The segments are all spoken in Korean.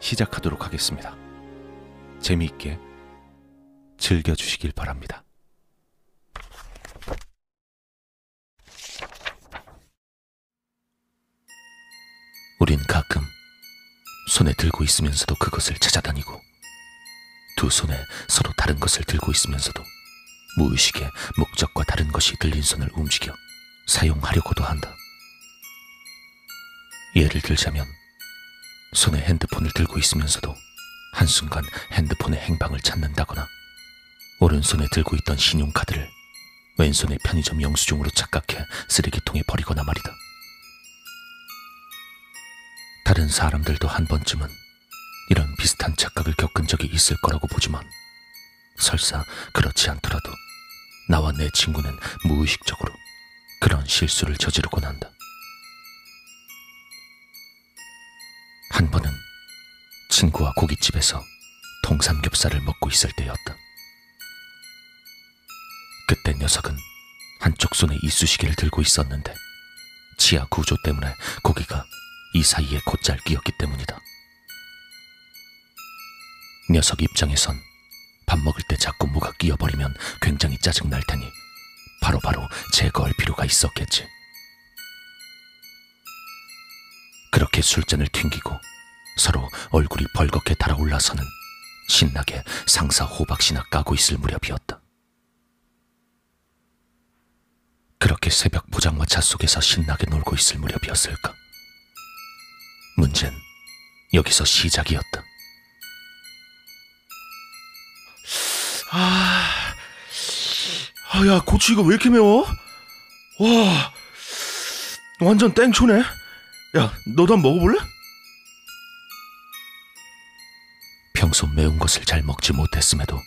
시작하도록 하겠습니다. 재미있게 즐겨주시길 바랍니다. 우린 가끔 손에 들고 있으면서도 그것을 찾아다니고 두 손에 서로 다른 것을 들고 있으면서도 무의식의 목적과 다른 것이 들린 손을 움직여 사용하려고도 한다. 예를 들자면 손에 핸드폰을 들고 있으면서도 한순간 핸드폰의 행방을 찾는다거나 오른손에 들고 있던 신용카드를 왼손의 편의점 영수증으로 착각해 쓰레기통에 버리거나 말이다. 다른 사람들도 한 번쯤은 이런 비슷한 착각을 겪은 적이 있을 거라고 보지만 설사 그렇지 않더라도 나와 내 친구는 무의식적으로 그런 실수를 저지르곤 한다. 한 번은 친구와 고깃집에서 통삼겹살을 먹고 있을 때였다. 그때 녀석은 한쪽 손에 이쑤시개를 들고 있었는데 치아 구조 때문에 고기가 이 사이에 곧잘 끼었기 때문이다. 녀석 입장에선 밥 먹을 때 자꾸 뭐가 끼어버리면 굉장히 짜증날 테니 바로바로 제거할 필요가 있었겠지. 그렇게 술잔을 튕기고 서로 얼굴이 벌겋게 달아올라서는 신나게 상사 호박씨나 까고 있을 무렵이었다. 그렇게 새벽 포장마차 속에서 신나게 놀고 있을 무렵이었을까? 문제는 여기서 시작이었다. 아, 아, 야, 고추 이거 왜 이렇게 매워? 와, 완전 땡초네. 야, 너도 한번 먹어볼래? 평소 매운 것을 잘 먹지 못했음에도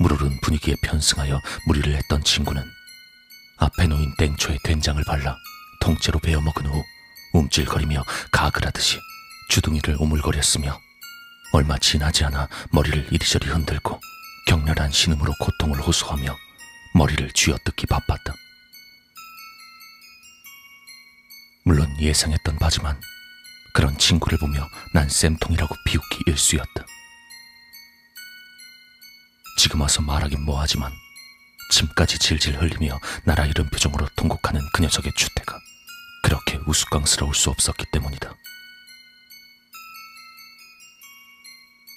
물오른 분위기에 편승하여 무리를 했던 친구는 앞에 놓인 땡초에 된장을 발라 통째로 베어 먹은 후 움찔거리며 가글하듯이 주둥이를 오물거렸으며 얼마 지나지 않아 머리를 이리저리 흔들고 격렬한 신음으로 고통을 호소하며 머리를 쥐어뜯기 바빴다. 물론 예상했던 바지만 그런 친구를 보며 난 쌤통이라고 비웃기 일쑤였다. 지금 와서 말하긴 뭐하지만 침까지 질질 흘리며 나라 이런 표정으로 통곡하는 그 녀석의 추태가 그렇게 우스꽝스러울 수 없었기 때문이다.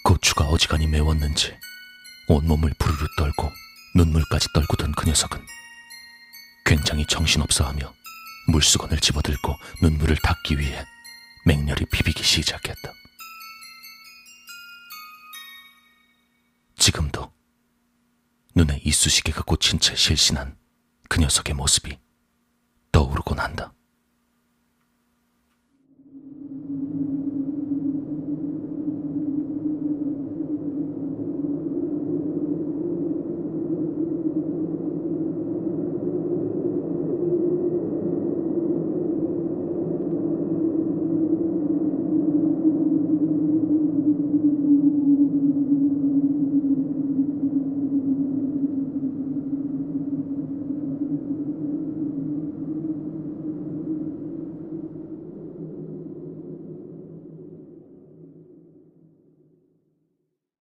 고추가 어지간히 매웠는지 온몸을 부르르 떨고 눈물까지 떨구던 그 녀석은 굉장히 정신없어 하며 물수건을 집어들고 눈물을 닦기 위해 맹렬히 비비기 시작했다. 지금도 눈에 이쑤시개가 꽂힌 채 실신한 그 녀석의 모습이 떠오르곤 한다.